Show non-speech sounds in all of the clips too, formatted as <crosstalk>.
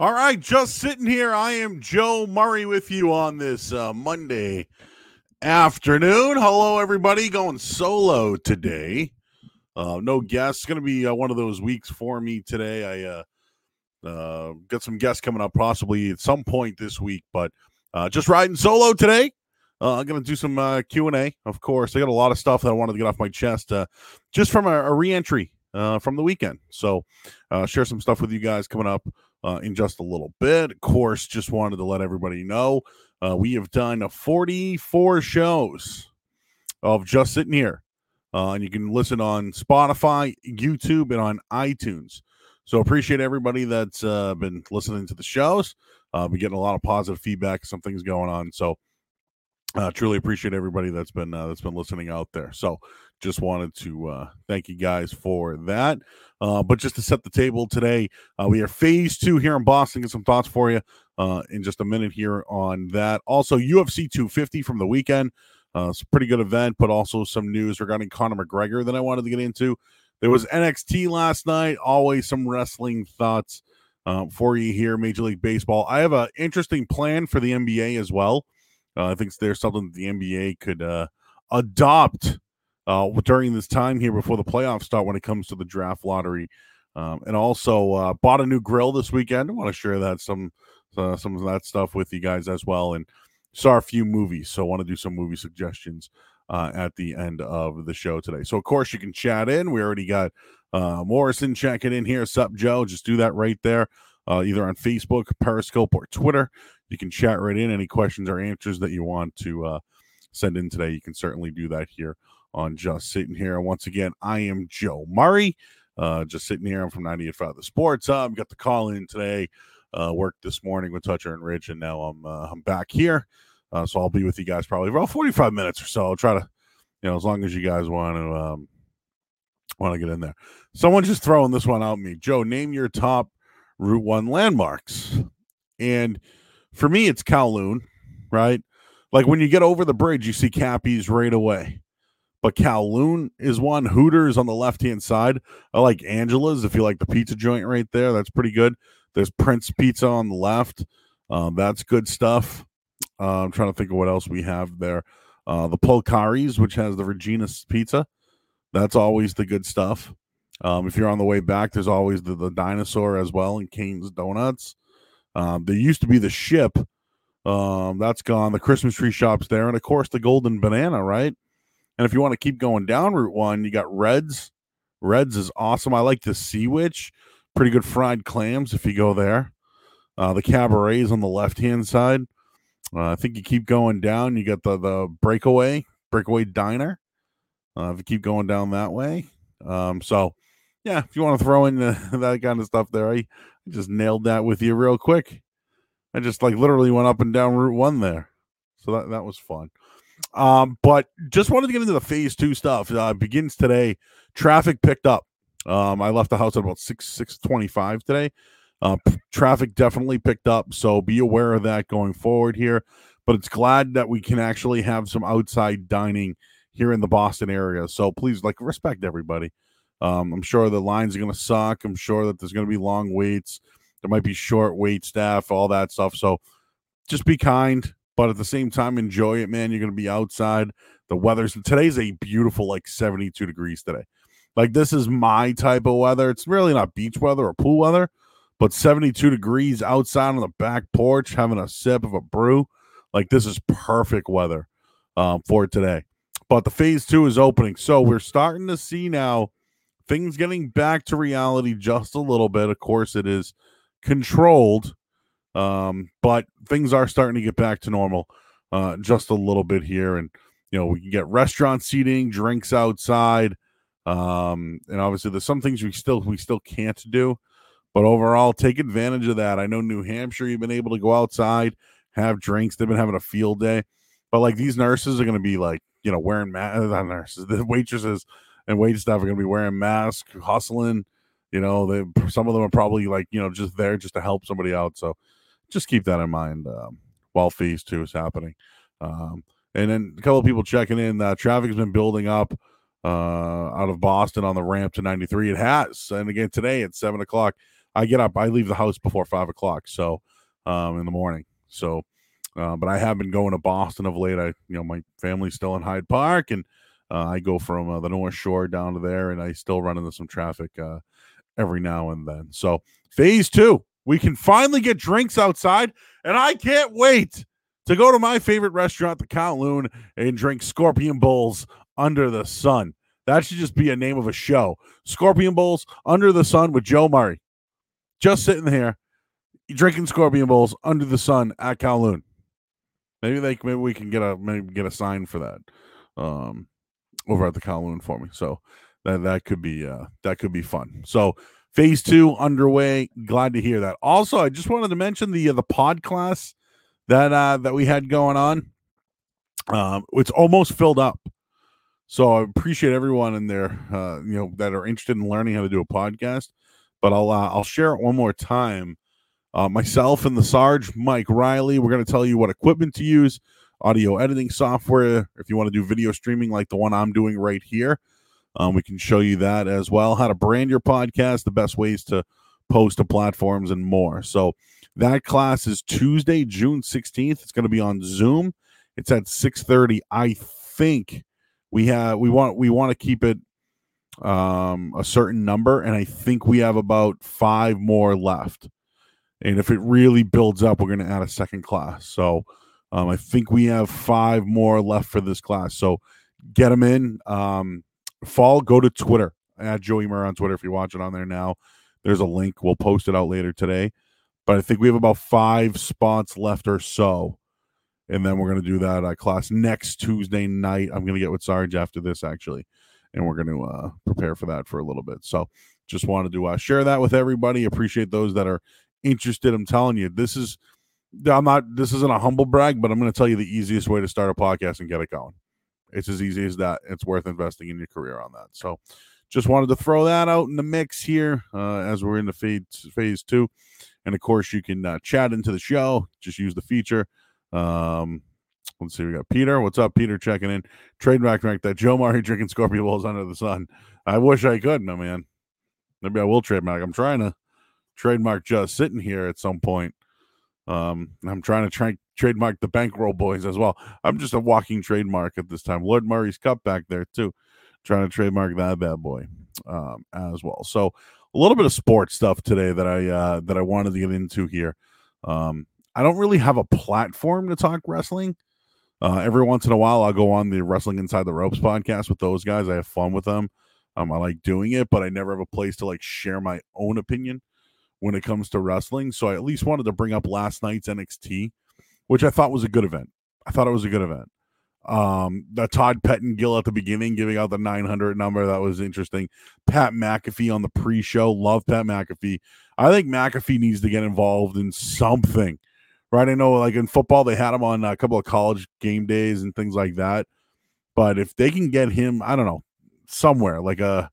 All right, just sitting here. I am Joe Murray with you on this uh, Monday afternoon. Hello, everybody. Going solo today. Uh, no guests. Going to be uh, one of those weeks for me today. I uh, uh, got some guests coming up possibly at some point this week, but uh, just riding solo today. I'm going to do some uh, Q&A, of course. I got a lot of stuff that I wanted to get off my chest just from a, a reentry from the weekend. So share some stuff with you guys coming up uh, in just a little bit. Of course, just wanted to let everybody know uh, we have done 44 shows of just sitting here. Uh, and you can listen on Spotify, YouTube, and on iTunes. So appreciate everybody that's uh, been listening to the shows. Uh, been getting a lot of positive feedback. Some things going on. So uh, truly appreciate everybody that's been uh, that's been listening out there. So just wanted to uh, thank you guys for that. Uh, but just to set the table today, uh, we have phase two here in Boston. Get some thoughts for you uh, in just a minute here on that. Also, UFC 250 from the weekend. Uh, it's a pretty good event, but also some news regarding Conor McGregor that I wanted to get into. There was NXT last night. Always some wrestling thoughts um, for you here, Major League Baseball. I have an interesting plan for the NBA as well. Uh, I think there's something that the NBA could uh, adopt uh, during this time here before the playoffs start when it comes to the draft lottery. Um, and also uh, bought a new grill this weekend. I want to share that some uh, some of that stuff with you guys as well. And saw a few movies, so I want to do some movie suggestions uh, at the end of the show today. So of course you can chat in. We already got uh, Morrison checking in here. Sup, Joe? Just do that right there, uh, either on Facebook, Periscope, or Twitter. You can chat right in. Any questions or answers that you want to uh, send in today, you can certainly do that here on Just Sitting Here. Once again, I am Joe Murray. Uh, just sitting here. I'm from 98.5 The Sports Hub. Got the call in today. Uh, worked this morning with Toucher and Rich, and now I'm uh, I'm back here. Uh, so I'll be with you guys probably about 45 minutes or so. I'll try to, you know, as long as you guys want to um, want to get in there. Someone just throwing this one out me. Joe, name your top Route One landmarks. And for me, it's Kowloon, right? Like when you get over the bridge, you see Kappy's right away but Kowloon is one. Hooters on the left hand side. I like Angela's if you like the pizza joint right there. That's pretty good. There's Prince Pizza on the left. Um, that's good stuff. Uh, I'm trying to think of what else we have there. Uh, the Polcari's, which has the Regina's Pizza. That's always the good stuff. Um, if you're on the way back, there's always the, the dinosaur as well and Kane's Donuts. Um, there used to be the ship. Um, that's gone. The Christmas tree shops there. And of course, the Golden Banana, right? And if you want to keep going down Route One, you got Reds. Reds is awesome. I like the Sea Witch. Pretty good fried clams if you go there. Uh, the cabaret is on the left hand side. Uh, I think you keep going down. You got the the breakaway breakaway diner. Uh, if you keep going down that way, um, so yeah, if you want to throw in the, <laughs> that kind of stuff there, I just nailed that with you real quick. I just like literally went up and down Route One there, so that that was fun. Um, but just wanted to get into the phase two stuff. Uh, begins today. Traffic picked up. Um, I left the house at about six six twenty five today. Uh, p- traffic definitely picked up, so be aware of that going forward here. But it's glad that we can actually have some outside dining here in the Boston area. So please, like, respect everybody. Um, I'm sure the lines are going to suck. I'm sure that there's going to be long waits. There might be short wait staff, all that stuff. So just be kind but at the same time, enjoy it, man. You're going to be outside. The weather's today's a beautiful, like 72 degrees today. Like, this is my type of weather. It's really not beach weather or pool weather, but 72 degrees outside on the back porch, having a sip of a brew. Like, this is perfect weather um, for today. But the phase two is opening. So we're starting to see now things getting back to reality just a little bit. Of course, it is controlled um, but things are starting to get back to normal uh, just a little bit here. And, you know, we can get restaurant seating, drinks outside. Um, and obviously there's some things we still we still can't do. But overall, take advantage of that. I know New Hampshire, you've been able to go outside, have drinks. They've been having a field day. But like these nurses are going to be like, you know, wearing masks. Not nurses, <laughs> the waitresses and wait staff are going to be wearing masks, hustling. You know, they some of them are probably like, you know, just there just to help somebody out. So just keep that in mind um, while phase two is happening. Um, and then a couple of people checking in. Uh, traffic has been building up uh, out of Boston on the ramp to 93. It has. And again, today at 7 o'clock, I get up, I leave the house before five o'clock, so um, in the morning. So, uh, but I have been going to Boston of late. I, you know, my family's still in Hyde Park, and uh, I go from uh, the North Shore down to there, and I still run into some traffic uh, every now and then. So, phase two, we can finally get drinks outside, and I can't wait to go to my favorite restaurant, the Kowloon, and drink Scorpion Bowls under the sun. That should just be a name of a show. Scorpion Bowls under the sun with Joe Murray. Just sitting here drinking Scorpion Bowls under the sun at Kowloon. Maybe they maybe we can get a maybe get a sign for that um, over at the Kowloon for me. So that that could be uh, that could be fun. So phase two underway. Glad to hear that. Also, I just wanted to mention the uh, the pod class that uh, that we had going on. Um, it's almost filled up. So I appreciate everyone in there, uh, you know, that are interested in learning how to do a podcast. But I'll uh, I'll share it one more time. Uh, myself and the Sarge, Mike Riley, we're going to tell you what equipment to use, audio editing software. If you want to do video streaming like the one I'm doing right here, um, we can show you that as well. How to brand your podcast, the best ways to post to platforms, and more. So that class is Tuesday, June 16th. It's going to be on Zoom. It's at 6:30. I think we have we want we want to keep it um a certain number and i think we have about five more left and if it really builds up we're going to add a second class so um, i think we have five more left for this class so get them in um fall go to twitter at joey murr on twitter if you're watching on there now there's a link we'll post it out later today but i think we have about five spots left or so and then we're going to do that uh, class next Tuesday night. I'm going to get with Sarge after this actually, and we're going to uh, prepare for that for a little bit. So just wanted to uh, share that with everybody. Appreciate those that are interested. I'm telling you, this is I'm not this isn't a humble brag, but I'm going to tell you the easiest way to start a podcast and get it going. It's as easy as that. It's worth investing in your career on that. So just wanted to throw that out in the mix here uh, as we're in the phase phase two. And of course, you can uh, chat into the show. Just use the feature. Um, let's see, we got Peter. What's up, Peter? Checking in. Trademark track that Joe Murray <laughs> drinking Scorpio Bowls under the sun. I wish I could, my man. Maybe I will trademark. I'm trying to trademark just sitting here at some point. Um, I'm trying to try trademark the bankroll boys as well. I'm just a walking trademark at this time. Lord Murray's cup back there too. Trying to trademark that bad boy um, as well. So a little bit of sports stuff today that I uh, that I wanted to get into here. Um, I don't really have a platform to talk wrestling. Uh, every once in a while, I'll go on the Wrestling Inside the Ropes podcast with those guys. I have fun with them. Um, I like doing it, but I never have a place to like share my own opinion when it comes to wrestling. So I at least wanted to bring up last night's NXT, which I thought was a good event. I thought it was a good event. Um, the Todd Pettengill at the beginning giving out the 900 number that was interesting. Pat McAfee on the pre-show, love Pat McAfee. I think McAfee needs to get involved in something right? I know, like in football, they had him on a couple of college game days and things like that. But if they can get him, I don't know, somewhere like a,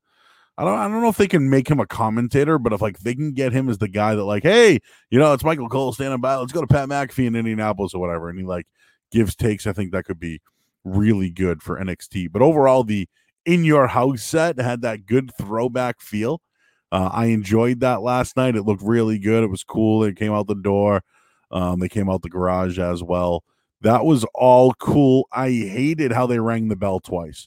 I don't, I don't know if they can make him a commentator, but if like they can get him as the guy that like, hey, you know, it's Michael Cole standing by, let's go to Pat McAfee in Indianapolis or whatever, and he like gives takes. I think that could be really good for NXT. But overall, the in your house set had that good throwback feel. Uh, I enjoyed that last night. It looked really good. It was cool. It came out the door. Um, they came out the garage as well. That was all cool. I hated how they rang the bell twice.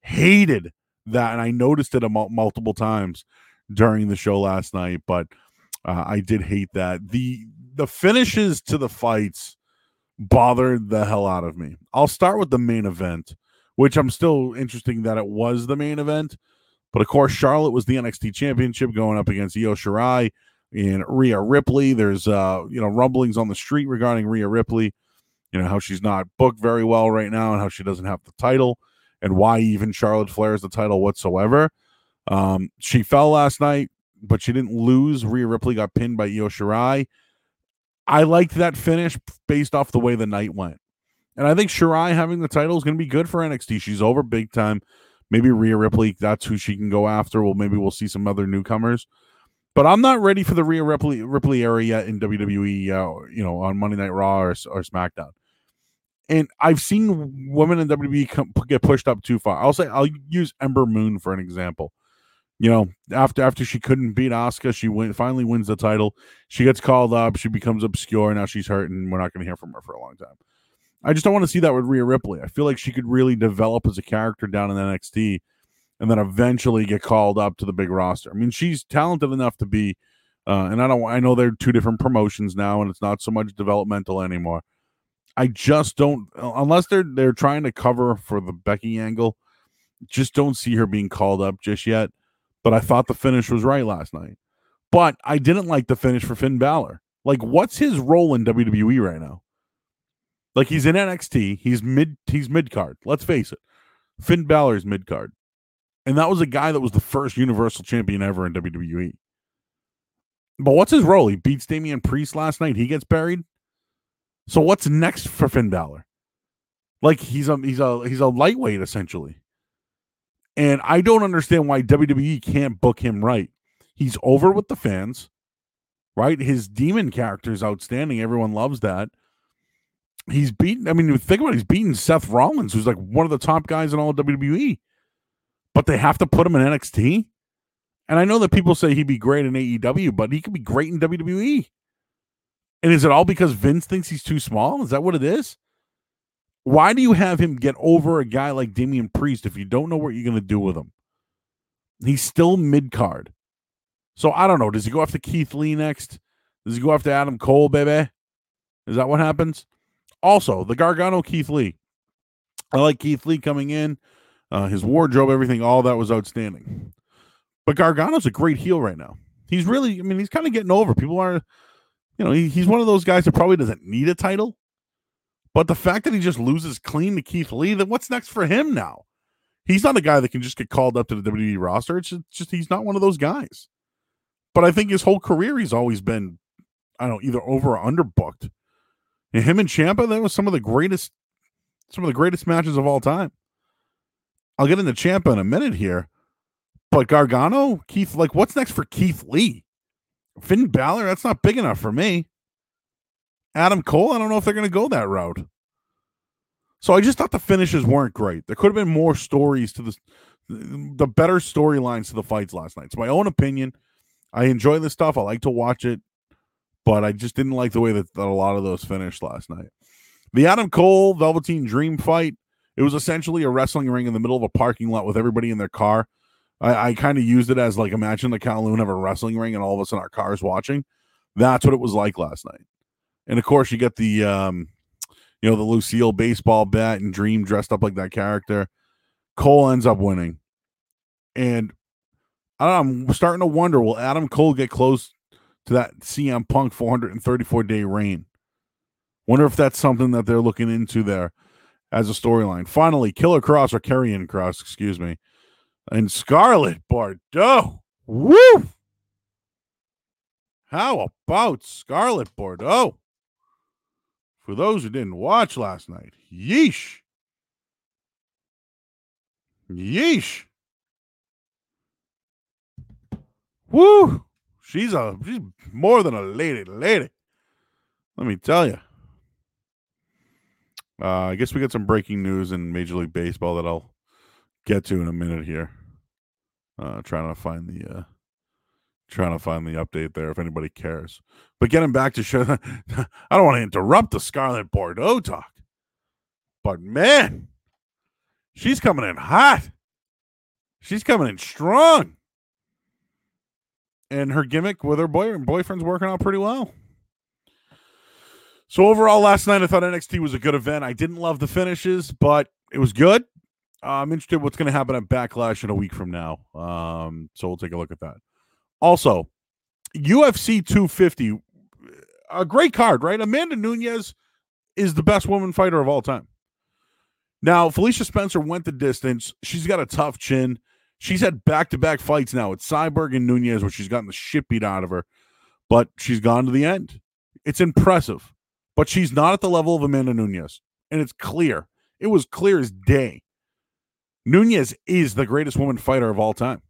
Hated that, and I noticed it multiple times during the show last night. But uh, I did hate that. the The finishes to the fights bothered the hell out of me. I'll start with the main event, which I'm still interesting that it was the main event. But of course, Charlotte was the NXT Championship going up against Io Shirai and Rhea Ripley. There's uh, you know, rumblings on the street regarding Rhea Ripley, you know, how she's not booked very well right now and how she doesn't have the title and why even Charlotte Flair is the title whatsoever. Um, she fell last night, but she didn't lose. Rhea Ripley got pinned by Io Shirai. I liked that finish based off the way the night went. And I think Shirai having the title is going to be good for NXT. She's over big time. Maybe Rhea Ripley, that's who she can go after. Well, maybe we'll see some other newcomers. But I'm not ready for the Rhea Ripley, Ripley area in WWE, uh, you know, on Monday Night Raw or, or SmackDown. And I've seen women in WWE come, get pushed up too far. I'll say I'll use Ember Moon for an example. you know, after after she couldn't beat Asuka, she win, finally wins the title. She gets called up. She becomes obscure. Now she's hurt, and we're not going to hear from her for a long time. I just don't want to see that with Rhea Ripley. I feel like she could really develop as a character down in NXT, and then eventually get called up to the big roster. I mean, she's talented enough to be, uh, and I don't. I know they're two different promotions now, and it's not so much developmental anymore. I just don't, unless they're they're trying to cover for the Becky angle. Just don't see her being called up just yet but I thought the finish was right last night. But I didn't like the finish for Finn Balor. Like, what's his role in WWE right now? Like he's in NXT, he's mid he's mid card. Let's face it. Finn Balor's mid card. And that was a guy that was the first universal champion ever in WWE. But what's his role? He beats Damian Priest last night. He gets buried. So what's next for Finn Balor? Like he's a he's a he's a lightweight essentially. And I don't understand why WWE can't book him right. He's over with the fans, right? His demon character is outstanding. Everyone loves that. He's beaten, I mean, think about it, he's beaten Seth Rollins, who's like one of the top guys in all WWE. But they have to put him in NXT. And I know that people say he'd be great in AEW, but he could be great in WWE. And is it all because Vince thinks he's too small? Is that what it is? Why do you have him get over a guy like Damian Priest if you don't know what you're going to do with him? He's still mid card. So I don't know. Does he go after Keith Lee next? Does he go after Adam Cole, baby? Is that what happens? Also, the Gargano Keith Lee. I like Keith Lee coming in, uh, his wardrobe, everything, all that was outstanding. But Gargano's a great heel right now. He's really, I mean, he's kind of getting over. People are, you know, he, he's one of those guys that probably doesn't need a title, but the fact that he just loses clean to Keith Lee, then what's next for him now? He's not a guy that can just get called up to the WWE roster. It's just, just he's not one of those guys. But I think his whole career he's always been, I don't know, either over or underbooked. And him and Ciampa, that was some of the greatest, some of the greatest matches of all time. I'll get into Ciampa in a minute here, but Gargano, Keith, like what's next for Keith Lee? Finn Balor, that's not big enough for me. Adam Cole, I don't know if they're going to go that route. So I just thought the finishes weren't great. There could have been more stories to the the better storylines to the fights last night. It's my own opinion. I enjoy this stuff. I like to watch it, but I just didn't like the way that, that a lot of those finished last night. The Adam Cole Velveteen Dream fight. It was essentially a wrestling ring in the middle of a parking lot with everybody in their car. I, I kind of used it as like imagine the Kowloon have a wrestling ring and all of us in our cars watching. That's what it was like last night. And of course, you get the um, you know, the Lucille baseball bat and Dream dressed up like that character. Cole ends up winning. And I I'm starting to wonder will Adam Cole get close to that CM Punk 434 day reign? Wonder if that's something that they're looking into there as a storyline. Finally, Killer Kross or Karrion Kross, excuse me, and Scarlett Bordeaux. Woo! How about Scarlett Bordeaux? For those who didn't watch last night, yeesh. Yeesh. Woo! She's a she's more than a lady, lady. Let me tell you. Uh, I guess we got some breaking news in Major League Baseball that I'll get to in a minute here. Uh, trying to find the uh, trying to find the update there if anybody cares. But getting back to show, <laughs> I don't want to interrupt the Scarlett Bordeaux talk, but man, she's coming in hot. She's coming in strong. And her gimmick with her boy boyfriend's working out pretty well. So overall, last night I thought NXT was a good event. I didn't love the finishes, but it was good. Uh, I'm interested what's going to happen at Backlash in a week from now. Um, so we'll take a look at that. Also, UFC 250, a great card, right? Amanda Nunes is the best woman fighter of all time. Now, Felicia Spencer went the distance. She's got a tough chin. She's had back to back fights now with Cyborg and Nunes where she's gotten the shit beat out of her, but she's gone to the end. It's impressive, but she's not at the level of Amanda Nunes. And it's clear. It was clear as day. Nunes is the greatest woman fighter of all time.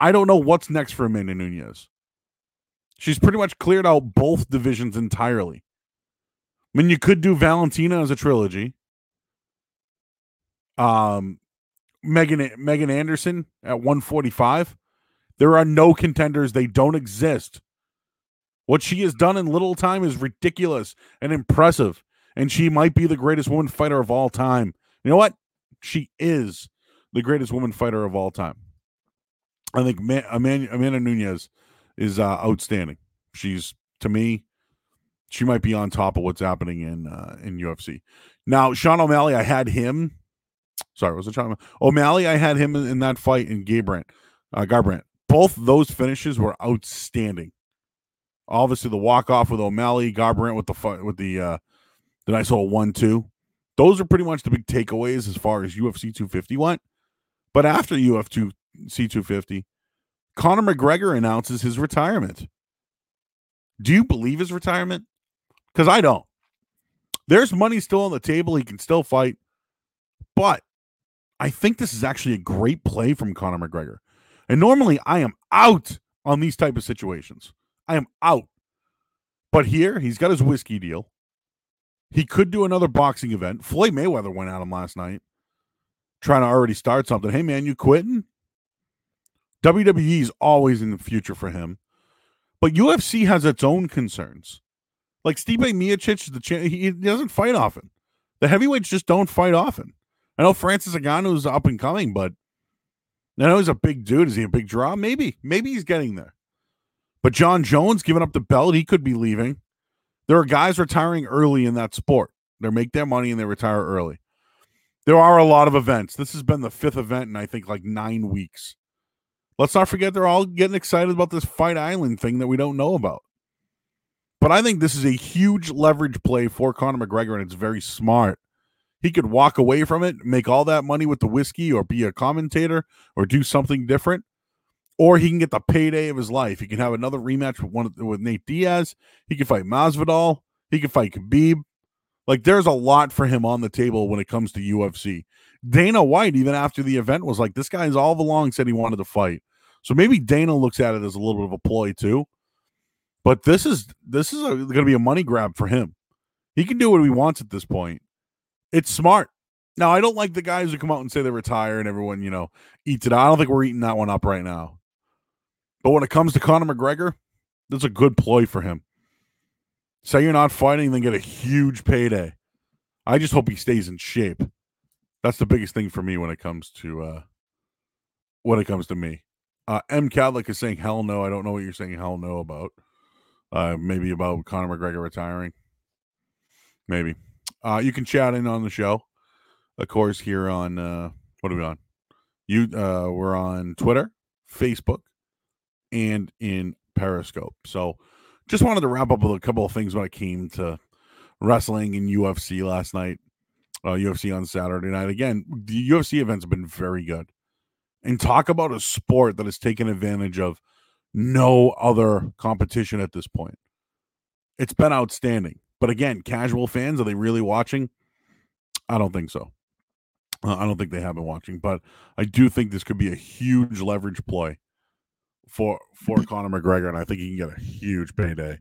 I don't know what's next for Amanda Nunes. She's pretty much cleared out both divisions entirely. I mean, you could do Valentina as a trilogy. Um, Megan Megan Anderson at 145. There are no contenders. They don't exist. What she has done in little time is ridiculous and impressive. And she might be the greatest woman fighter of all time. You know what? She is the greatest woman fighter of all time. I think Amanda, Amanda Nunes is uh, outstanding. She's to me, she might be on top of what's happening in uh, in UFC. Now, Sean O'Malley, I had him. Sorry, was it Sean O'Malley? I had him in, in that fight in Garbrandt. Uh, Garbrandt. Both those finishes were outstanding. Obviously, the walk off with O'Malley, Garbrandt with the with the uh, the nice little one two. Those are pretty much the big takeaways as far as UFC 250 went. But after UFC C250, Conor McGregor announces his retirement. Do you believe his retirement? Because I don't. There's money still on the table. He can still fight. But I think this is actually a great play from Conor McGregor. And normally I am out on these type of situations. I am out. But here, he's got his whiskey deal. He could do another boxing event. Floyd Mayweather went at him last night, trying to already start something. Hey, man, you quitting? WWE is always in the future for him. But UFC has its own concerns. Like Stipe Miocic, the cha- he doesn't fight often. The heavyweights just don't fight often. I know Francis Ngannou's up and coming, but I know he's a big dude. Is he a big draw? Maybe. Maybe he's getting there. But Jon Jones giving up the belt, he could be leaving. There are guys retiring early in that sport. They make their money and they retire early. There are a lot of events. This has been the fifth event in I think like nine weeks. Let's not forget they're all getting excited about this Fight Island thing that we don't know about. But I think this is a huge leverage play for Conor McGregor, and it's very smart. He could walk away from it, make all that money with the whiskey, or be a commentator, or do something different, or he can get the payday of his life. He can have another rematch with one with Nate Diaz. He can fight Masvidal. He can fight Khabib. Like there's a lot for him on the table when it comes to UFC. Dana White, even after the event, was like, "This guy's all along said he wanted to fight." So maybe Dana looks at it as a little bit of a ploy too. But this is this is going to be a money grab for him. He can do what he wants at this point. It's smart. Now I don't like the guys who come out and say they retire and everyone you know eats it. I don't think we're eating that one up right now. But when it comes to Conor McGregor, that's a good ploy for him. Say you're not fighting, then get a huge payday. I just hope he stays in shape. That's the biggest thing for me when it comes to uh when it comes to me. Uh M Catholic is saying hell no. I don't know what you're saying hell no about. Uh maybe about Conor McGregor retiring. Maybe. Uh you can chat in on the show. Of course, here on uh what are we on? You uh we're on Twitter, Facebook, and in Periscope. So just wanted to wrap up with a couple of things when it came to wrestling and UFC last night. Uh, UFC on Saturday night. Again, the UFC events have been very good. And talk about a sport that has taken advantage of no other competition at this point. It's been outstanding. But again, casual fans, are they really watching? I don't think so. Uh, I don't think they have been watching, but I do think this could be a huge leverage play for for Conor McGregor, and I think he can get a huge payday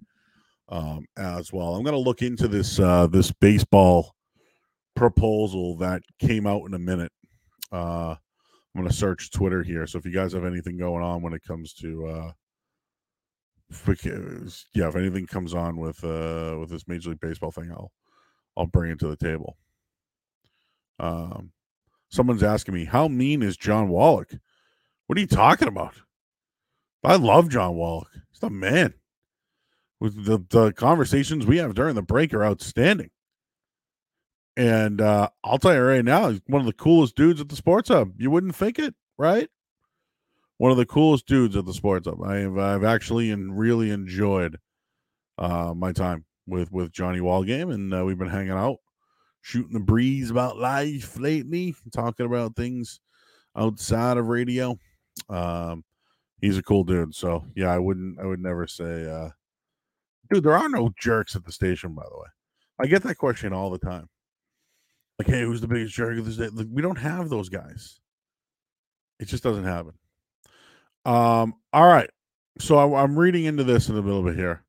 um, as well. I'm going to look into this uh, this baseball proposal that came out in a minute. Uh, I'm going to search Twitter here. So if you guys have anything going on when it comes to, uh, yeah, if anything comes on with uh, with this Major League Baseball thing, I'll I'll bring it to the table. Um, someone's asking me, how mean is Jon Wallach? What are you talking about? I love Jon Wallach. He's the man. With the, the conversations we have during the break are outstanding. And uh, I'll tell you right now, he's one of the coolest dudes at the sports hub. You wouldn't think it, right? One of the coolest dudes at the sports hub. I have I've actually and really enjoyed uh, my time with with Johnny Wallgame, and uh, we've been hanging out, shooting the breeze about life lately, talking about things outside of radio. Um, he's a cool dude. So yeah, I wouldn't I would never say uh dude, there are no jerks at the station, by the way. I get that question all the time. Like, hey, who's the biggest jerk of this day? Like, we don't have those guys. It just doesn't happen. Um, all right. So I, am reading into this in a little bit here.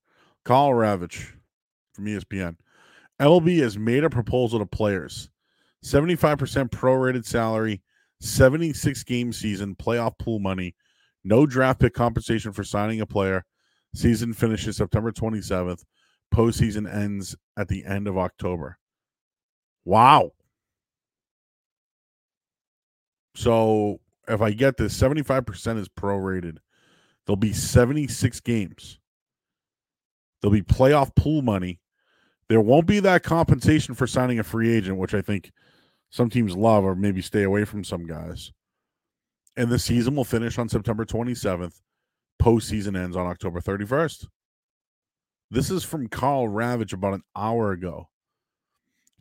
Karl Ravech from ESPN. MLB has made a proposal to players. 75% prorated salary, 76 game season, playoff pool money, No draft pick compensation for signing a player. Season finishes September 27th. Postseason ends at the end of October. Wow. So if I get this, 75% is prorated. There'll be 76 games. There'll be playoff pool money. There won't be that compensation for signing a free agent, which I think some teams love or maybe stay away from some guys. And the season will finish on September 27th. Postseason ends on October 31st. This is from Karl Ravech about an hour ago.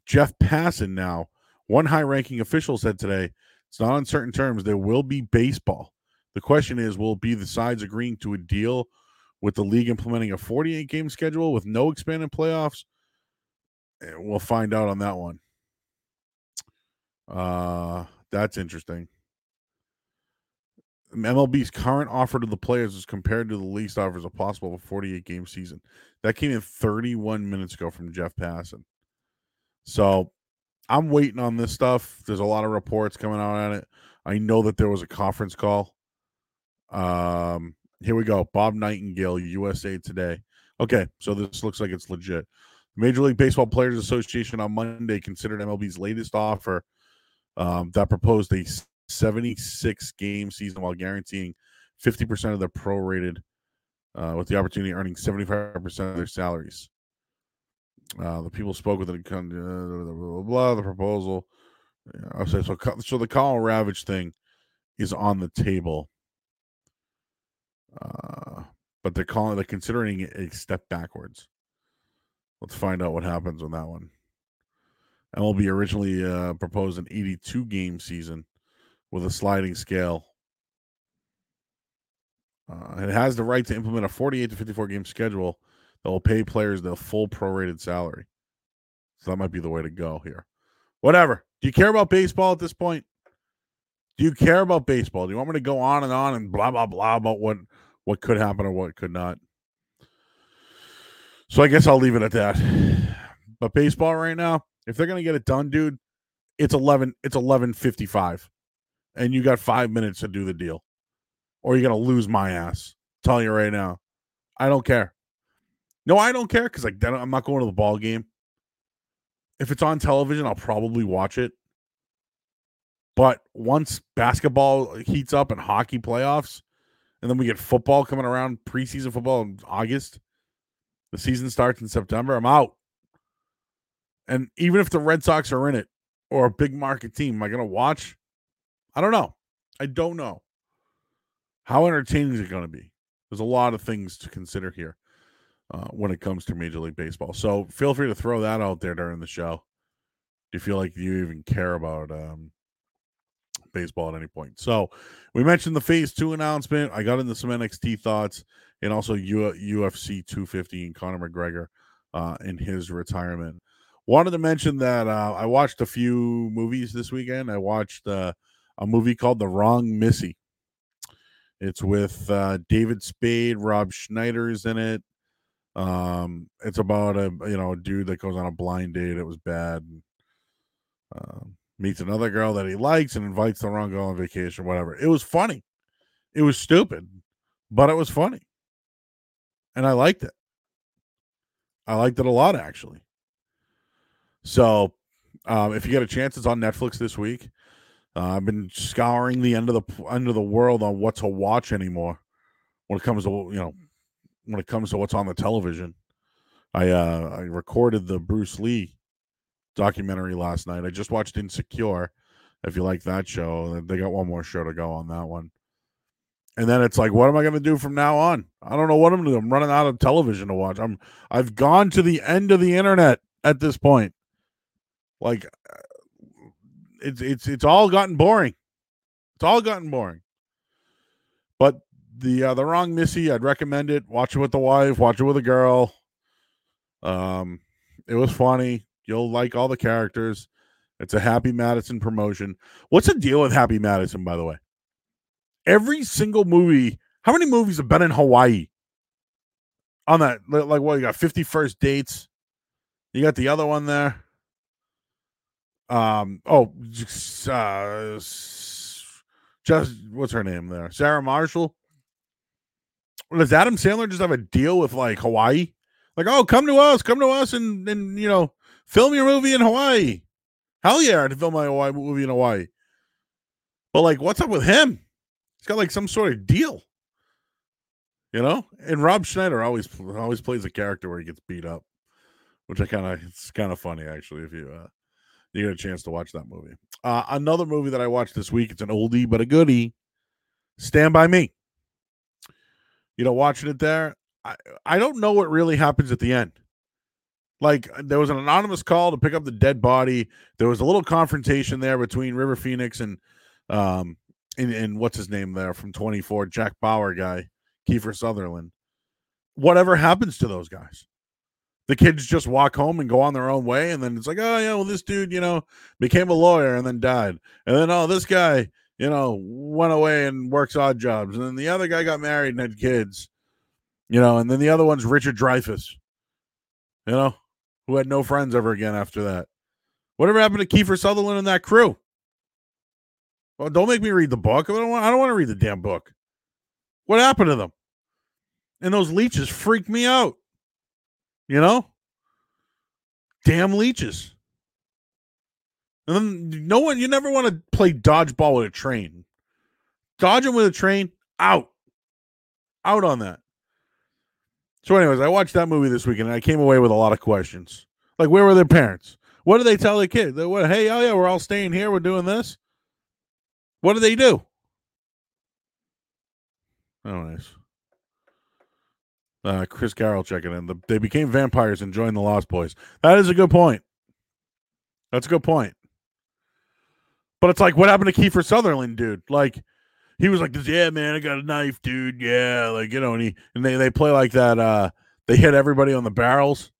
Jeff Passan now, one high ranking official said today, it's not on certain terms. There will be baseball. The question is, will be the sides agreeing to a deal with the league implementing a 48 game schedule with no expanded playoffs? Eh, we'll find out on that one. Uh, that's interesting. MLB's current offer to the players is compared to the least offers a possible 48 game season. That came in 31 minutes ago from Jeff Passan. So I'm waiting on this stuff. There's a lot of reports coming out on it. I know that there was a conference call. Um, here we go. Bob Nightingale, USA Today. Okay, so this looks like it's legit. Major League Baseball Players Association on Monday considered MLB's latest offer um, that proposed a 76 game season while guaranteeing 50% of their prorated uh, with the opportunity of earning 75% of their salaries. Uh, the people spoke with it. Blah, blah, blah, the proposal. I say so. So the Karl Ravech thing is on the table, uh, but they're calling they're considering a step backwards. Let's find out what happens on that one. MLB originally uh, proposed an 82 game season with a sliding scale. Uh, it has the right to implement a 48 to 54 game schedule that will pay players the full prorated salary. So that might be the way to go here. Whatever. Do you care about baseball at this point? Do you care about baseball? Do you want me to go on and on and blah blah blah about what what could happen or what could not? So I guess I'll leave it at that. <sighs> But baseball right now, if they're gonna get it done, dude, it's eleven. It's eleven fifty five, and you got five minutes to do the deal, or you're gonna lose my ass. I'm telling you right now, I don't care. No, I don't care because like I'm not going to the ball game. If it's on television, I'll probably watch it. But once basketball heats up and hockey playoffs, and then we get football coming around, preseason football in August, the season starts in September, I'm out. And even if the Red Sox are in it or a big market team, am I going to watch? I don't know. I don't know. How entertaining is it going to be? There's a lot of things to consider here uh, when it comes to Major League Baseball. So feel free to throw that out there during the show. Do you feel like you even care about um, baseball at any point? So we mentioned the Phase Two announcement. I got into some NXT thoughts and also U- UFC 250 and Conor McGregor uh, in his retirement. Wanted to mention that uh, I watched a few movies this weekend. I watched uh, a movie called The Wrong Missy. It's with uh, David Spade, Rob Schneider is in it. Um, it's about a you know a dude that goes on a blind date. It was bad. And, uh, meets another girl that he likes and invites the wrong girl on vacation. Whatever. It was funny. It was stupid, but it was funny, and I liked it. I liked it a lot actually. So, um, if you get a chance, it's on Netflix this week. Uh, I've been scouring the end of the end of the world on what to watch anymore when it comes to you know when it comes to what's on the television. I uh I recorded the Bruce Lee documentary last night. I just watched Insecure. If you like that show, they got one more show to go on that one. And then it's like, what am I going to do from now on? I don't know what I'm going to do. I'm running out of television to watch. I'm I've gone to the end of the internet at this point. Like, it's it's it's all gotten boring. It's all gotten boring. But the uh, the wrong Missy, I'd recommend it. Watch it with the wife. Watch it with a girl. Um, it was funny. You'll like all the characters. It's a Happy Madison promotion. What's the deal with Happy Madison, by the way? Every single movie. How many movies have been in Hawaii? On that, like, what you got? Fifty first dates. You got the other one there. Um. Oh, uh, just what's her name there? Sarah Marshall does Adam Sandler just have a deal with like Hawaii? Like, oh, come to us, come to us, and and you know, film your movie in Hawaii. Hell yeah, to film my Hawaii movie in Hawaii. But like, what's up with him? He's got like some sort of deal, you know. And Rob Schneider always always plays a character where he gets beat up, which I kind of it's kind of funny actually if you uh you get a chance to watch that movie. Uh, another movie that I watched this week. It's an oldie but a goodie. Stand by Me. You know, watching it there, I, I don't know what really happens at the end. Like there was an anonymous call to pick up the dead body. There was a little confrontation there between River Phoenix and um and, and what's his name there from 24, Jack Bauer guy, Kiefer Sutherland. Whatever happens to those guys? The kids just walk home and go on their own way, and then it's like, oh yeah, well, this dude, you know, became a lawyer and then died. And then oh, this guy, you know, went away and works odd jobs. And then the other guy got married and had kids. You know, and then the other one's Richard Dreyfuss. You know, who had no friends ever again after that. Whatever happened to Kiefer Sutherland and that crew? Well, don't make me read the book. I don't want. I don't want to read the damn book. What happened to them? And those leeches freaked me out. You know, damn leeches. And then no one. You never want to play dodgeball with a train. Dodging with a train, out, out on that. So, anyways, I watched that movie this weekend and I came away with a lot of questions. Like, where were their parents? What did they tell the kid? They, what, hey, oh yeah, we're all staying here. We're doing this. What did they do? Nice. Uh, Chris Carroll checking in. The, they became vampires and joined the Lost Boys. That is a good point. That's a good point. But it's like, what happened to Kiefer Sutherland, dude? Like, he was like, "Yeah, man, I got a knife, dude. Yeah, like you know." And he and they they play like that. uh They hit everybody on the barrels,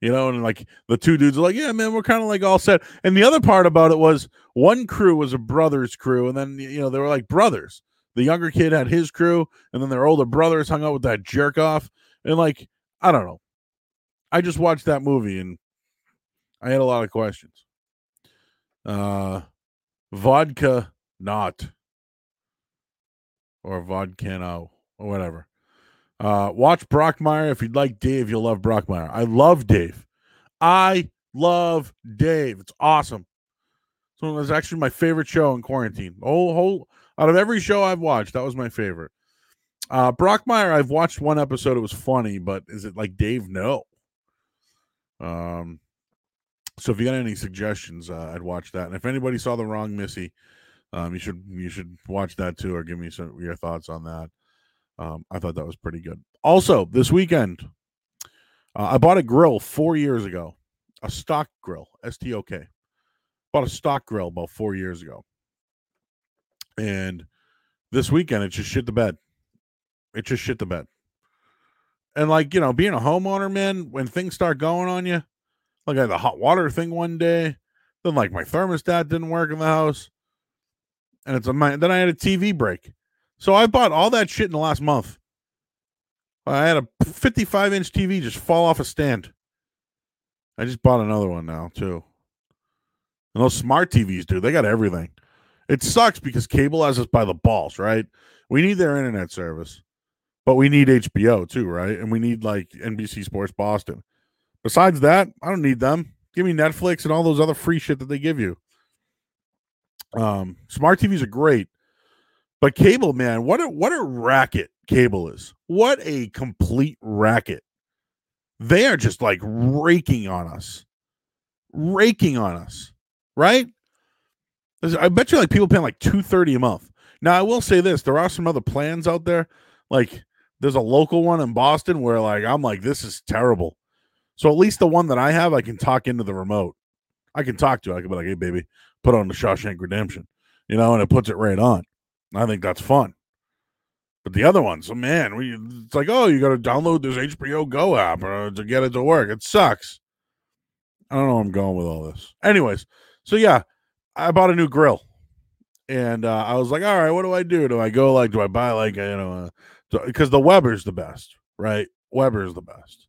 you know, and like the two dudes are like, "Yeah, man, we're kind of like all set." And the other part about it was one crew was a brothers crew, and then you know they were like brothers. The younger kid had his crew, and then their older brothers hung out with that jerk off, and like I don't know. I just watched that movie and I had a lot of questions. Uh, vodka not or vodka no or whatever. Uh, watch Brockmire. If you'd like Dave, you'll love Brockmire. I love Dave. I love Dave. It's awesome. So it was actually my favorite show in quarantine. Oh, whole out of every show I've watched, that was my favorite. Uh, Brockmire, I've watched one episode. It was funny, but is it like Dave? No. Um, so if you got any suggestions, uh, I'd watch that. And if anybody saw the wrong Missy, um, you should you should watch that too, or give me some your thoughts on that. Um, I thought that was pretty good. Also, this weekend, uh, I bought a grill four years ago, a Stok grill, S T O K. Bought a Stok grill about four years ago, and this weekend it just shit the bed. It just shit the bed. And like you know, being a homeowner, man, when things start going on you, like I had the hot water thing one day, then like my thermostat didn't work in the house and it's a my then I had a TV break. So I bought all that shit in the last month. I had a 55 inch TV just fall off a stand. I just bought another one now too. And those smart TVs, dude, they got everything. It sucks because cable has us by the balls, right? We need their internet service, but we need HBO too, right? And we need like NBC Sports Boston. Besides that, I don't need them. Give me Netflix and all those other free shit that they give you. Um, smart TVs are great, but cable, man, what a what a racket cable is. What a complete racket. They are just like raking on us, raking on us, right? I bet you like people paying like two thirty a month. Now I will say this: there are some other plans out there. Like there's a local one in Boston where like I'm like this is terrible. So at least the one that I have, I can talk into the remote. I can talk to. It. I can be like, "Hey, baby, put on the Shawshank Redemption," you know, and it puts it right on. I think that's fun. But the other ones, man, we, it's like, oh, you got to download this HBO Go app uh, to get it to work. It sucks. I don't know I'm going with all this. Anyways, so yeah, I bought a new grill, and uh, I was like, all right, what do I do? Do I go like, do I buy like, you know, because uh, the Weber's the best, right? Weber's the best.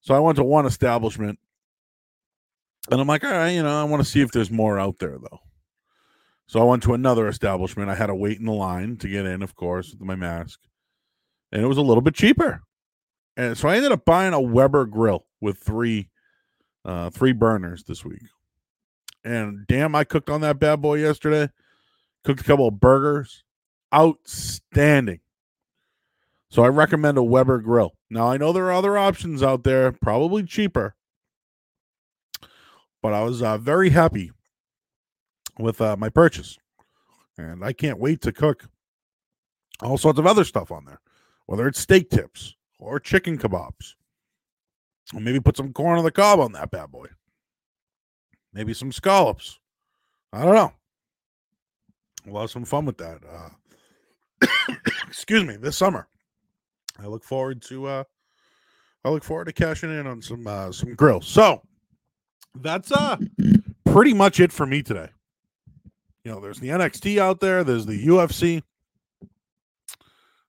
So I went to one establishment and I'm like, all right, you know, I want to see if there's more out there though. So I went to another establishment. I had to wait in the line to get in, of course, with my mask. and it was a little bit cheaper. And so I ended up buying a Weber grill with three uh three burners this week. And damn, I cooked on that bad boy yesterday. Cooked a couple of burgers. Outstanding. So I recommend a Weber grill. Now I know there are other options out there, probably cheaper. But I was uh, very happy with uh, my purchase. And I can't wait to cook all sorts of other stuff on there, whether it's steak tips or chicken kebabs. Or maybe put some corn on the cob on that bad boy. Maybe some scallops. I don't know. We'll have some fun with that. Uh, <coughs> excuse me, this summer. I look forward to uh I look forward to cashing in on some uh some grills. So that's uh pretty much it for me today. You know, there's the NXT out there, there's the UFC.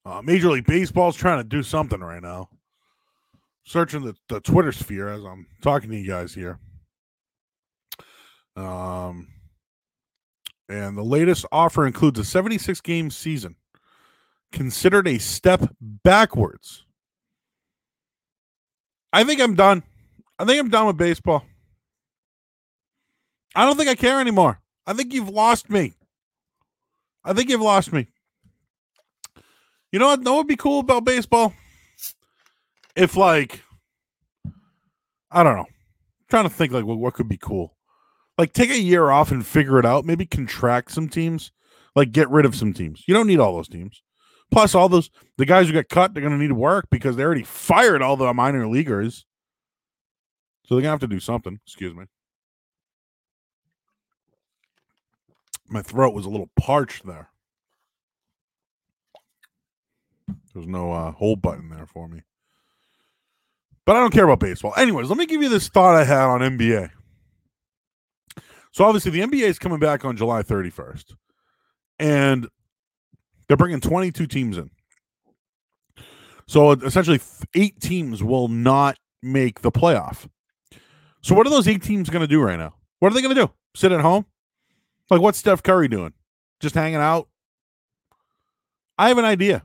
Uh, Major League Baseball's trying to do something right now. Searching the, the Twitter sphere as I'm talking to you guys here. Um, and the latest offer includes a 76 game season, considered a step backwards. I think I'm done. I think I'm done with baseball. I don't think I care anymore. I think you've lost me. I think you've lost me. You know what? That would be cool about baseball? If like, I don't know. I'm trying to think like what, what could be cool. Like take a year off and figure it out. Maybe contract some teams. Like get rid of some teams. You don't need all those teams. Plus, all those the guys who get cut, they're going to need work because they already fired all the minor leaguers. So they're going to have to do something. Excuse me. My throat was a little parched there. There's no uh, hold button there for me. But I don't care about baseball. Anyways, let me give you this thought I had on NBA. So obviously the NBA is coming back on July 31st. And they're bringing 22 teams in. So essentially, eight teams will not make the playoff. So what are those eight teams going to do right now? What are they going to do? Sit at home? Like what's Steph Curry doing? Just hanging out? I have an idea.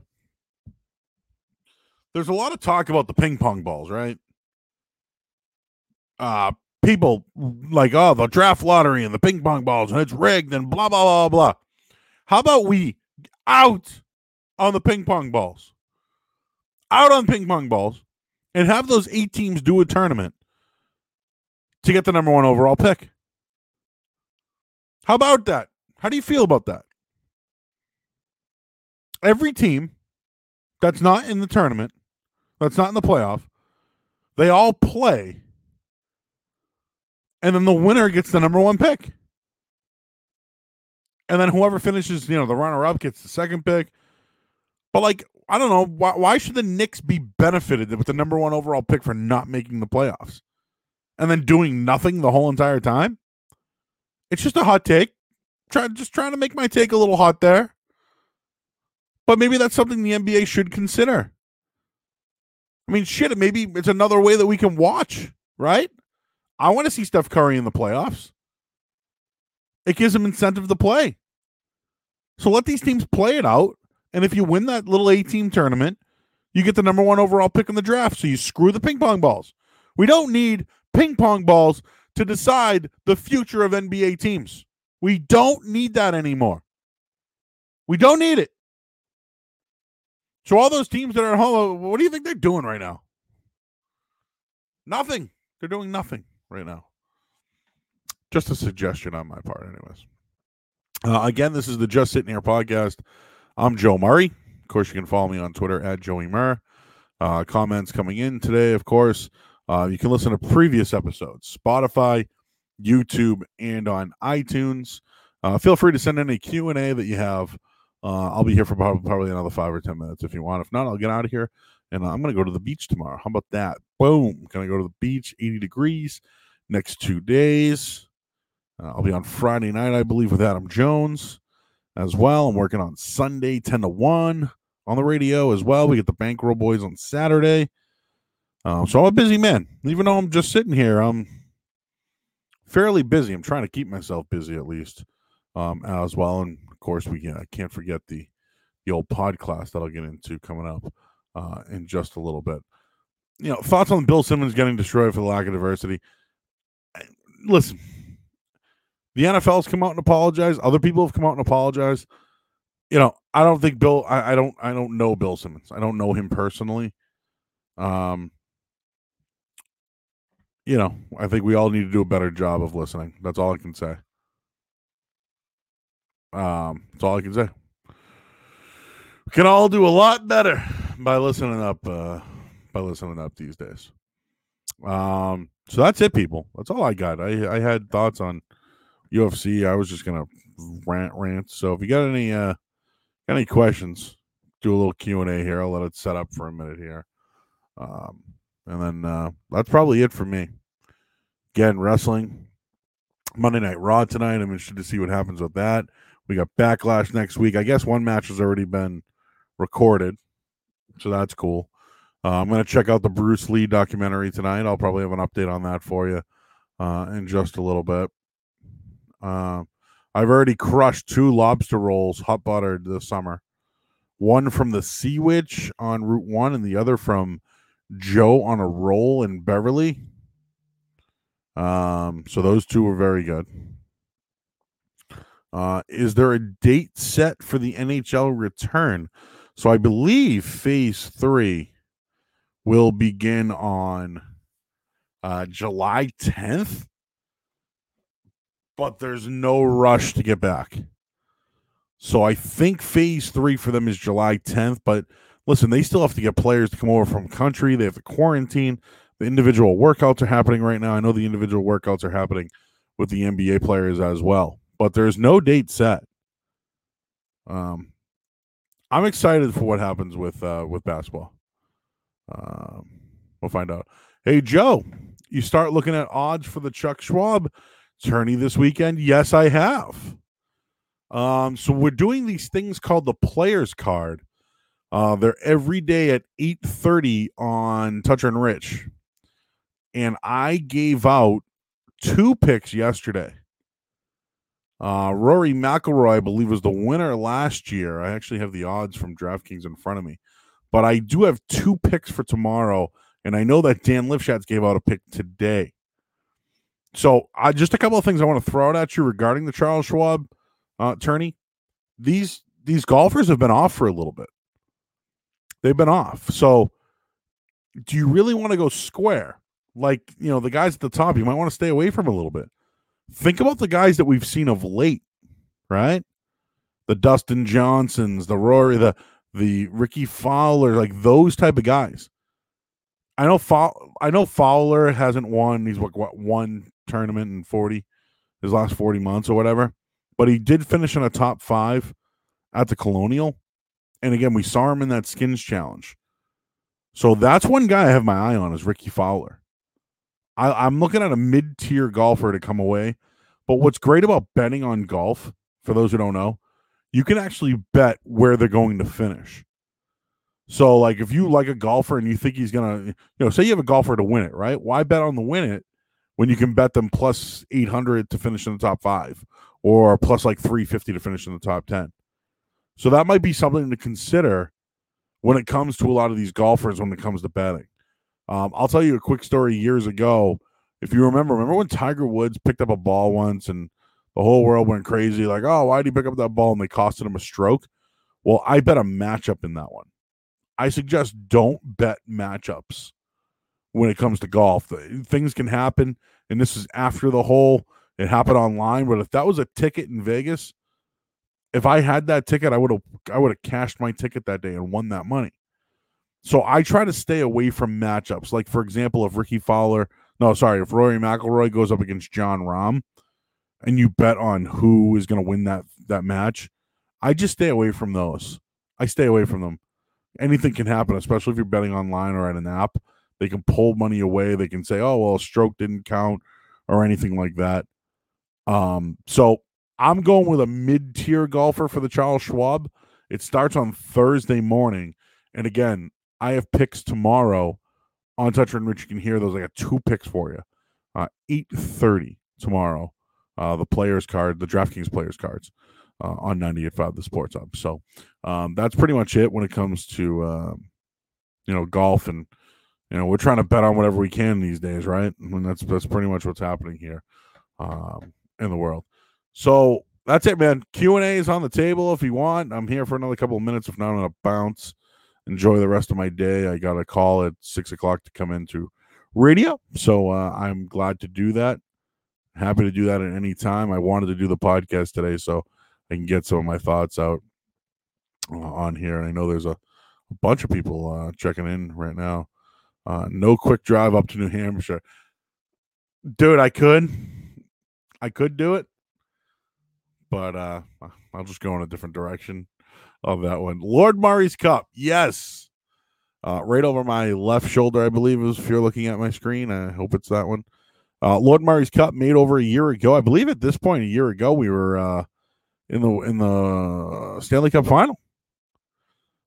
There's a lot of talk about the ping pong balls, right? Uh people like, oh, the draft lottery and the ping pong balls and it's rigged and blah blah blah blah. How about we out on the ping pong balls? Out on ping pong balls and have those eight teams do a tournament to get the number one overall pick. How about that? How do you feel about that? Every team that's not in the tournament, that's not in the playoff, they all play. And then the winner gets the number one pick. And then whoever finishes, you know, the runner up gets the second pick. But like, I don't know, why, why should the Knicks be benefited with the number one overall pick for not making the playoffs? And then doing nothing the whole entire time? It's just a hot take. Try just trying to make my take a little hot there. But maybe that's something the NBA should consider. I mean, shit, maybe it's another way that we can watch, right? I want to see Steph Curry in the playoffs. It gives them incentive to play. So let these teams play it out. And if you win that little 18 tournament, you get the number one overall pick in the draft. So you screw the ping pong balls. We don't need ping pong balls to decide the future of NBA teams. We don't need that anymore. We don't need it. So all those teams that are at home, what do you think they're doing right now? Nothing. They're doing nothing right now. Just a suggestion on my part, anyways. Uh, again, this is the Just Sitting Here podcast. I'm Joe Murray. Of course, you can follow me on Twitter at Joey Murr. Uh, comments coming in today, of course. Uh, you can listen to previous episodes, Spotify, YouTube, and on iTunes. Uh, feel free to send in a Q&A that you have. Uh, I'll be here for probably another five or 10 minutes if you want. If not, I'll get out of here. And I'm going to go to the beach tomorrow. How about that? Boom. Going to go to the beach, 80 degrees next two days. Uh, I'll be on Friday night, I believe, with Adam Jones as well. I'm working on Sunday, 10 to 1 on the radio as well. We get the Bankroll Boys on Saturday. Um, so I'm a busy man. Even though I'm just sitting here, I'm fairly busy. I'm trying to keep myself busy at least um, as well. And of course, we uh, can't forget the the old pod class that I'll get into coming up uh, in just a little bit. You know, thoughts on Bill Simmons getting destroyed for the lack of diversity. Listen, the NFL's come out and apologized. Other people have come out and apologized. You know, I don't think Bill. I, I don't. I don't know Bill Simmons. I don't know him personally. Um, you know, I think we all need to do a better job of listening. That's all I can say. Um, that's all I can say. We can all do a lot better by listening up. Uh, by listening up these days. Um, so that's it, people. That's all I got. I I had thoughts on UFC. I was just gonna rant, rant. So if you got any uh any questions, do a little Q and A here. I'll let it set up for a minute here. Um, and then uh, that's probably it for me. Again, wrestling Monday Night Raw tonight. I'm interested to see what happens with that. We got Backlash next week. I guess one match has already been recorded, so that's cool. Uh, I'm going to check out the Bruce Lee documentary tonight. I'll probably have an update on that for you uh, in just a little bit. Uh, I've already crushed two lobster rolls, hot buttered this summer. One from the Sea Witch on Route One, and the other from Joe on a Roll in Beverly. Um, so those two were very good. Uh, is there a date set for the NHL return? So I believe phase three will begin on uh, July 10th, but there's no rush to get back. So I think phase three for them is July 10th, but listen, they still have to get players to come over from country. They have to quarantine. The individual workouts are happening right now. I know the individual workouts are happening with the NBA players as well, but there's no date set. Um, I'm excited for what happens with uh, with basketball. Um, we'll find out. Hey Joe, you start looking at odds for the Chuck Schwab tourney this weekend? Yes, I have. Um, so we're doing these things called the players card. Uh, they're every day at 8:30 on Toucher and Rich. And I gave out two picks yesterday. Uh, Rory McIlroy, I believe, was the winner last year. I actually have the odds from DraftKings in front of me, but I do have two picks for tomorrow, and I know that Dan Lifshatz gave out a pick today. So, I just a couple of things I want to throw out at you regarding the Charles Schwab uh, tourney. These these golfers have been off for a little bit. They've been off. So, do you really want to go square? Like, you know, the guys at the top, you might want to stay away from a little bit. Think about the guys that we've seen of late, right? The Dustin Johnsons, the Rory, the the Rickie Fowler, like those type of guys. I know I know Fowler hasn't won. He's what, what one tournament in forty, his last forty months or whatever. But he did finish in a top five at the Colonial, and again we saw him in that Skins Challenge. So that's one guy I have my eye on is Rickie Fowler. I, I'm looking at a mid tier golfer to come away. But what's great about betting on golf, for those who don't know, you can actually bet where they're going to finish. So, like, if you like a golfer and you think he's gonna, you know, say you have a golfer to win it, right? Why bet on the win it when you can bet them plus eight hundred to finish in the top five, or plus like three fifty to finish in the top ten? So that might be something to consider when it comes to a lot of these golfers when it comes to betting. Um, I'll tell you a quick story years ago. If you remember, remember when Tiger Woods picked up a ball once and the whole world went crazy, like, oh, why did he pick up that ball? And they costed him a stroke. Well, I bet a matchup in that one. I suggest don't bet matchups when it comes to golf. Things can happen, and this is after the hole. It happened online, but if that was a ticket in Vegas, if I had that ticket, I would have I would have cashed my ticket that day and won that money. So I try to stay away from matchups. Like for example, if Rickie Fowler, no, sorry, if Rory McIlroy goes up against Jon Rahm, and you bet on who is going to win that that match, I just stay away from those. I stay away from them. Anything can happen, especially if you're betting online or at an app. They can pull money away. They can say, "Oh, well, a stroke didn't count," or anything like that. Um, so I'm going with a mid-tier golfer for the Charles Schwab. It starts on Thursday morning, and again, I have picks tomorrow on Toucher and Rich. You can hear those. I got two picks for you. Uh, Eight thirty tomorrow uh, the players card, the DraftKings players cards uh, on 98.5 the Sports Hub. So um, that's pretty much it when it comes to um, you know, golf and you know, we're trying to bet on whatever we can these days, right? I mean, that's that's pretty much what's happening here um, in the world. So that's it, man. Q and A is on the table if you want. I'm here for another couple of minutes. If not, I'm gonna bounce. Enjoy the rest of my day. I got a call at six o'clock to come into radio, so uh, I'm glad to do that. Happy to do that at any time. I wanted to do the podcast today, so I can get some of my thoughts out uh, on here. And I know there's a, a bunch of people uh, checking in right now. Uh, no quick drive up to New Hampshire, dude. I could, I could do it, but uh, I'll just go in a different direction of that one. Lord Murray's Cup, yes, uh, right over my left shoulder, I believe is if you're looking at my screen. I hope it's that one. Uh, Lord Murray's Cup made over a year ago. I believe at this point, a year ago, we were uh, in the in the Stanley Cup final.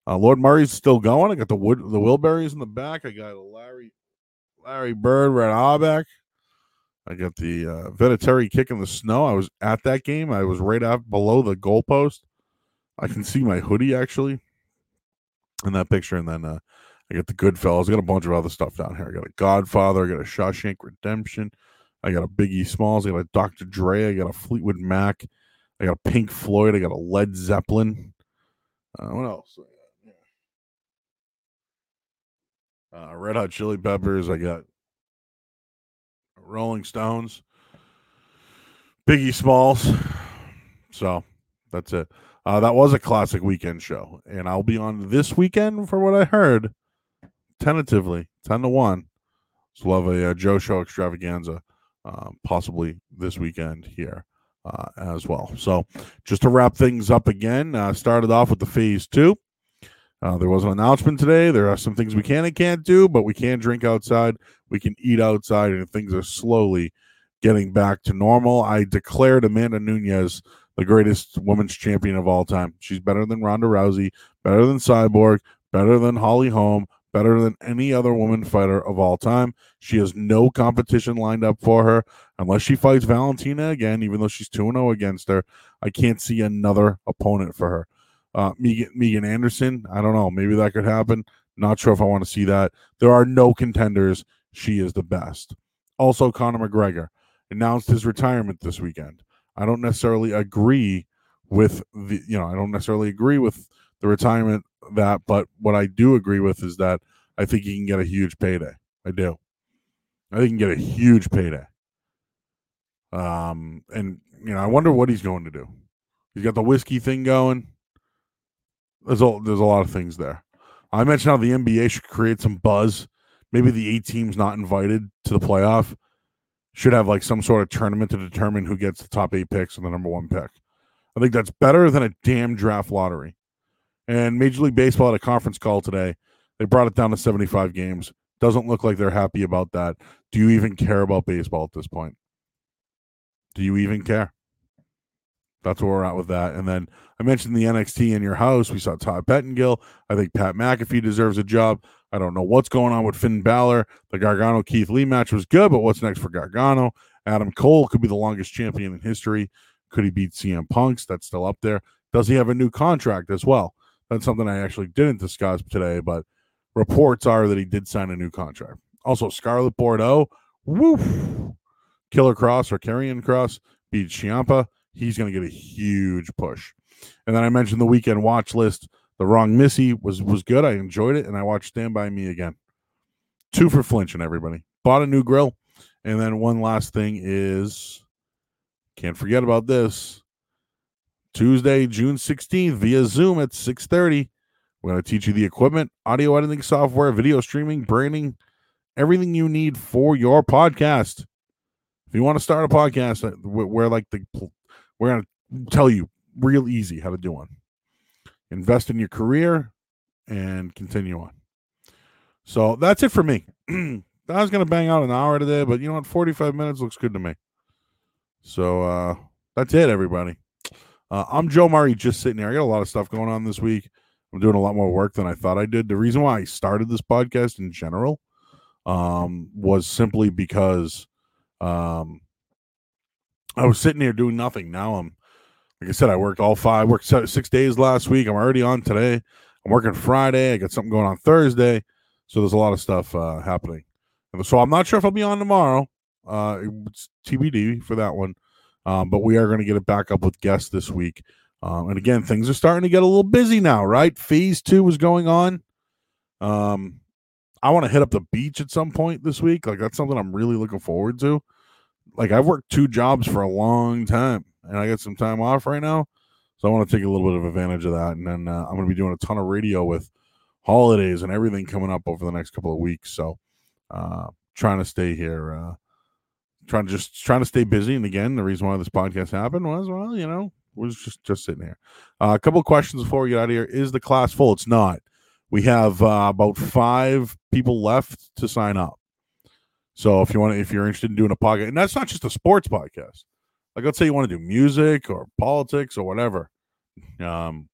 Uh, Lord Murray's still going. I got the wood, the Wilburys in the back. I got Larry, Larry Bird, Red Auerbach. I got the uh, Vinatieri kick in the snow. I was at that game. I was right up below the goalpost. I can see my hoodie actually in that picture. And then uh, I got the Goodfellas. I got a bunch of other stuff down here. I got a Godfather. I got a Shawshank Redemption. I got a Biggie Smalls. I got a Dr. Dre. I got a Fleetwood Mac. I got a Pink Floyd. I got a Led Zeppelin. Uh, what else? Uh, Red Hot Chili Peppers. I got Rolling Stones. Biggie Smalls. So that's it. Uh, that was a classic weekend show, and I'll be on this weekend for what I heard, tentatively ten to one. So love a, a Joe Show extravaganza, um, possibly this weekend here uh, as well. So just to wrap things up again, uh, started off with the phase two. Uh, there was an announcement today. There are some things we can and can't do, but we can drink outside. We can eat outside, and things are slowly getting back to normal. I declared Amanda Nunes the greatest women's champion of all time. She's better than Ronda Rousey, better than Cyborg, better than Holly Holm, better than any other woman fighter of all time. She has no competition lined up for her unless she fights Valentina again, even though she's 2 0 against her. I can't see another opponent for her. Uh, Megan, Megan Anderson, I don't know. Maybe that could happen. Not sure if I want to see that. There are no contenders. She is the best. Also, Conor McGregor announced his retirement this weekend. I don't necessarily agree with the, you know, I don't necessarily agree with the retirement that, but what I do agree with is that I think he can get a huge payday. I do. I think he can get a huge payday. Um, and you know, I wonder what he's going to do. He's got the whiskey thing going. There's a there's a lot of things there. I mentioned how the NBA should create some buzz. Maybe the eight teams not invited to the playoff should have like some sort of tournament to determine who gets the top eight picks and the number one pick. I think that's better than a damn draft lottery. And Major League Baseball had a conference call today. They brought it down to 75 games. Doesn't look like they're happy about that. Do you even care about baseball at this point? Do you even care? That's where we're at with that. And then I mentioned the NXT in your house. We saw Todd Pettengill. I think Pat McAfee deserves a job. I don't know what's going on with Finn Balor. The Gargano Keith Lee match was good, but what's next for Gargano? Adam Cole could be the longest champion in history. Could he beat CM Punk's? That's still up there. Does he have a new contract as well? That's something I actually didn't discuss today, but reports are that he did sign a new contract. Also, Scarlett Bordeaux, woof, Killer Kross or Karrion Kross beat Ciampa he's going to get a huge push. And then I mentioned the weekend watch list. The wrong Missy was was good. I enjoyed it, and I watched Stand by Me again. Two for flinching, everybody. Bought a new grill, and then one last thing is, can't forget about this. Tuesday, June sixteenth, via Zoom at six thirty. We're going to teach you the equipment, audio editing software, video streaming, branding, everything you need for your podcast. If you want to start a podcast we're like the we're going to tell you real easy how to do one. Invest in your career and continue on. So that's it for me. <clears throat> I was going to bang out an hour today, but you know what? 45 minutes looks good to me. So uh, that's it, everybody. Uh, I'm Joe Murray, just sitting here. I got a lot of stuff going on this week. I'm doing a lot more work than I thought I did. The reason why I started this podcast in general um, was simply because um, I was sitting here doing nothing. Now I'm, like I said, I worked all five, worked six days last week. I'm already on today. I'm working Friday. I got something going on Thursday. So there's a lot of stuff uh, happening. So I'm not sure if I'll be on tomorrow. Uh, it's TBD for that one. Um, but we are going to get it back up with guests this week. Um, and again, things are starting to get a little busy now, right? Phase two is going on. Um, I want to hit up the beach at some point this week. Like that's something I'm really looking forward to. Like I've worked two jobs for a long time, and I got some time off right now, so I want to take a little bit of advantage of that. And then uh, I'm going to be doing a ton of radio with holidays and everything coming up over the next couple of weeks. So uh, trying to stay here, uh, trying to just trying to stay busy. And again, the reason why this podcast happened was, well, you know, was just just sitting here. Uh, a couple questions before we get out of here. Is the class full? It's not. We have uh, about five people left to sign up. So if you want, if you're interested in doing a podcast, and that's not just a sports podcast. Like let's say you want to do music or politics or whatever. Um,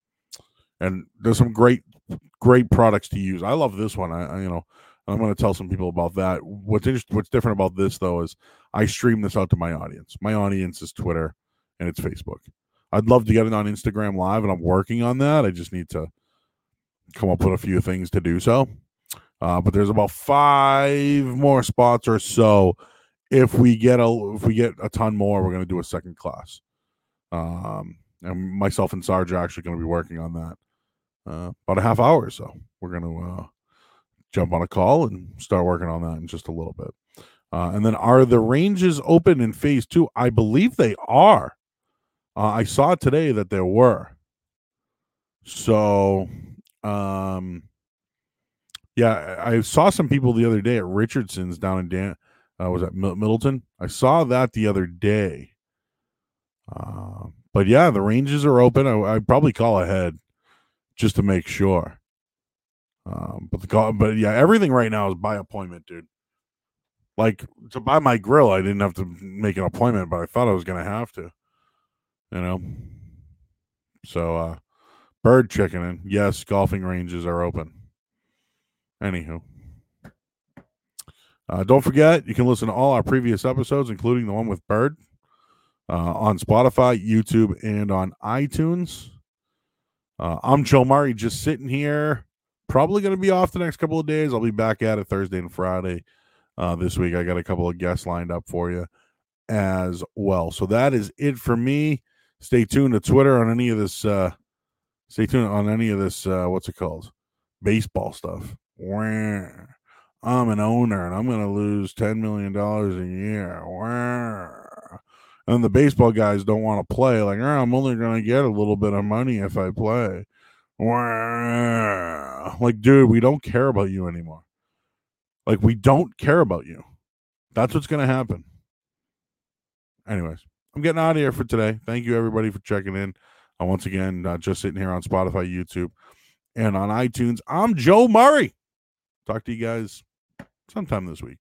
and there's some great, great products to use. I love this one. I, I you know, I'm going to tell some people about that. What's what's different about this though is I stream this out to my audience. My audience is Twitter and it's Facebook. I'd love to get it on Instagram Live, and I'm working on that. I just need to come up with a few things to do so. Uh, but there's about five more spots or so. If we get a if we get a ton more, we're going to do a second class. Um, and myself and Sarge are actually going to be working on that uh, about a half hour or so. We're going to uh, jump on a call and start working on that in just a little bit. Uh, and then, are the ranges open in phase two? I believe they are. Uh, I saw today that there were. So, um, yeah, I saw some people the other day at Richardson's down in Dan. Uh, was at Middleton? I saw that the other day. Uh, but yeah, the ranges are open. I, would probably call ahead just to make sure. Um, but the but yeah, everything right now is by appointment, dude. Like to buy my grill, I didn't have to make an appointment, but I thought I was gonna have to. You know. So uh bird chickening. Yes, golfing ranges are open. Anywho. Uh, don't forget, you can listen to all our previous episodes, including the one with Bird, uh, on Spotify, YouTube, and on iTunes. Uh, I'm Joe Murray, just sitting here. Probably going to be off the next couple of days. I'll be back at it Thursday and Friday uh, this week. I got a couple of guests lined up for you as well. So that is it for me. Stay tuned to Twitter on any of this. Uh, stay tuned on any of this. Uh, what's it called? Baseball stuff. I'm an owner and I'm going to lose $10 million a year. And the baseball guys don't want to play. Like, oh, I'm only going to get a little bit of money if I play. Like, dude, we don't care about you anymore. Like, we don't care about you. That's what's going to happen. Anyways, I'm getting out of here for today. Thank you, everybody, for checking in. Uh, once again, uh, just sitting here on Spotify, YouTube, and on iTunes. I'm Joe Murray. Talk to you guys sometime this week.